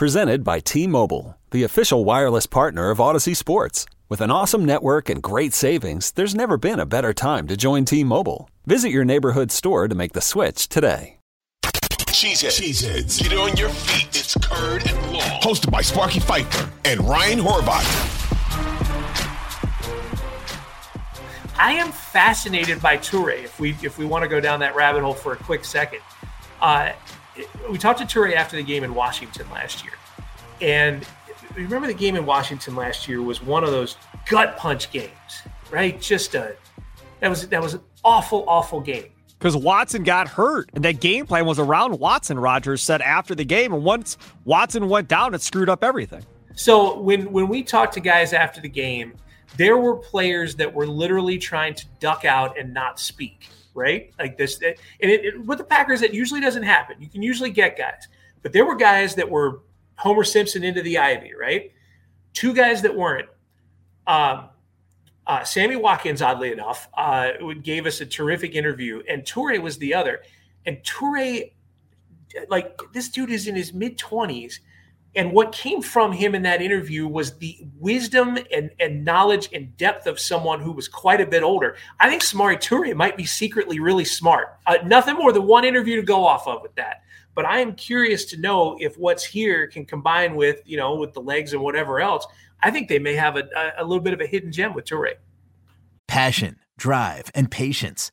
Presented by T-Mobile, the official wireless partner of Audacy Sports. With an awesome network and great savings, there's never been a better time to join T-Mobile. Visit your neighborhood store to make the switch today. Cheeseheads. Cheeseheads. Get on your feet. It's Curd and Long. Hosted by Sparky Fifer and Ryan Horvath. I am fascinated by Toure. If we if we want to go down that rabbit hole for a quick second, uh, we talked to Toure after the game in Washington last year, and remember the game in Washington last year was one of those gut punch games, right? Just a that was that was an awful awful game because Watson got hurt, and that game plan was around Watson. Rodgers said after the game, and once Watson went down, it screwed up everything. So when when we talked to guys after the game, there were players that were literally trying to duck out and not speak, right? Like this, and it, it, with the Packers, it usually doesn't happen. You can usually get guys, but there were guys that were Homer Simpson into the ivy, right? Two guys that weren't. Um, uh, Sammy Watkins, oddly enough, uh, gave us a terrific interview, and Toure was the other. And Toure, like this dude is in his mid twenties, and what came from him in that interview was the wisdom and, and knowledge and depth of someone who was quite a bit older. I think Samori Toure might be secretly really smart. Uh, nothing more than one interview to go off of with that. But I am curious to know if what's here can combine with, you know, with the legs and whatever else. I think they may have a, a little bit of a hidden gem with Toure. Passion, drive, and patience.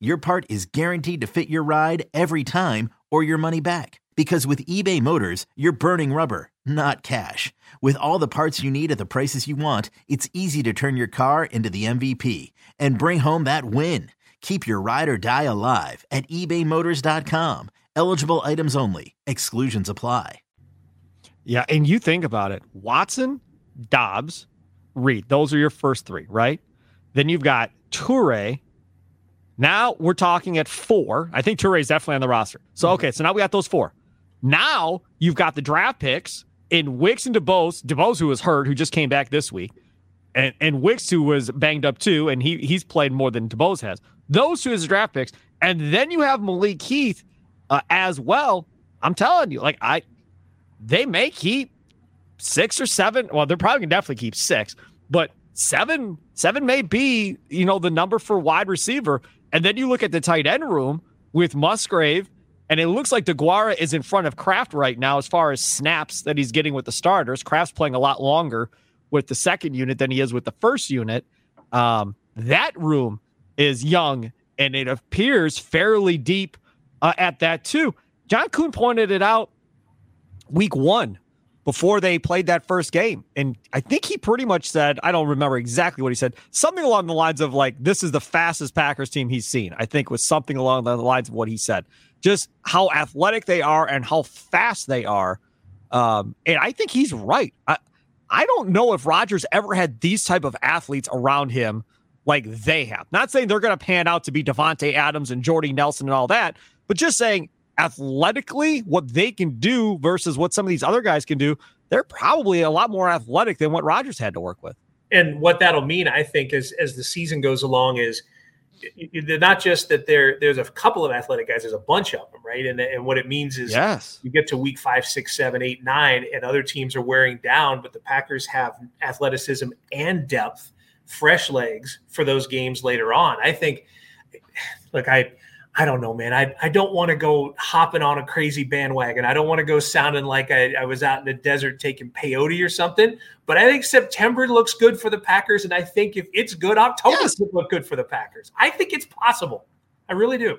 your part is guaranteed to fit your ride every time or your money back. Because with eBay Motors, you're burning rubber, not cash. With all the parts you need at the prices you want, it's easy to turn your car into the MVP and bring home that win. Keep your ride or die alive at ebaymotors.com. Eligible items only, exclusions apply. Yeah, and you think about it Watson, Dobbs, Reed, those are your first three, right? Then you've got Toure. Now we're talking at four. I think Toure is definitely on the roster. So, okay, so now we got those four. Now you've got the draft picks in Wicks and DuBose. DuBose, who was hurt, who just came back this week, and, and Wicks, who was banged up too, and he he's played more than DuBose has. Those two as draft picks. And then you have Malik Heath uh, as well. I'm telling you, like, I they may keep six or seven. Well, they're probably gonna definitely keep six, but seven, seven may be, you know, the number for wide receiver. And then you look at the tight end room with Musgrave, and it looks like DeGuara is in front of Kraft right now as far as snaps that he's getting with the starters. Kraft's playing a lot longer with the second unit than he is with the first unit. Um, that room is young, and it appears fairly deep uh, at that too. John Kuhn pointed it out week one before they played that first game. And I think he pretty much said, I don't remember exactly what he said, something along the lines of like, this is the fastest Packers team he's seen. I think was something along the lines of what he said. Just how athletic they are and how fast they are. Um, and I think he's right. I, I don't know if Rodgers ever had these type of athletes around him like they have. Not saying they're going to pan out to be Davante Adams and Jordy Nelson and all that, but just saying athletically what they can do versus what some of these other guys can do, they're probably a lot more athletic than what Rodgers had to work with. And what that'll mean, I think, as as the season goes along, is they're not just that there there's a couple of athletic guys there's a bunch of them right? And, and what it means is yes. you get to week five six seven eight nine and other teams are wearing down but the packers have athleticism and depth fresh legs for those games later on. I think look i I don't know, man. I, I don't want to go hopping on a crazy bandwagon. I don't want to go sounding like I, I was out in the desert taking peyote or something. But I think September looks good for the Packers. And I think if it's good, October yes. look good for the Packers. I think it's possible. I really do.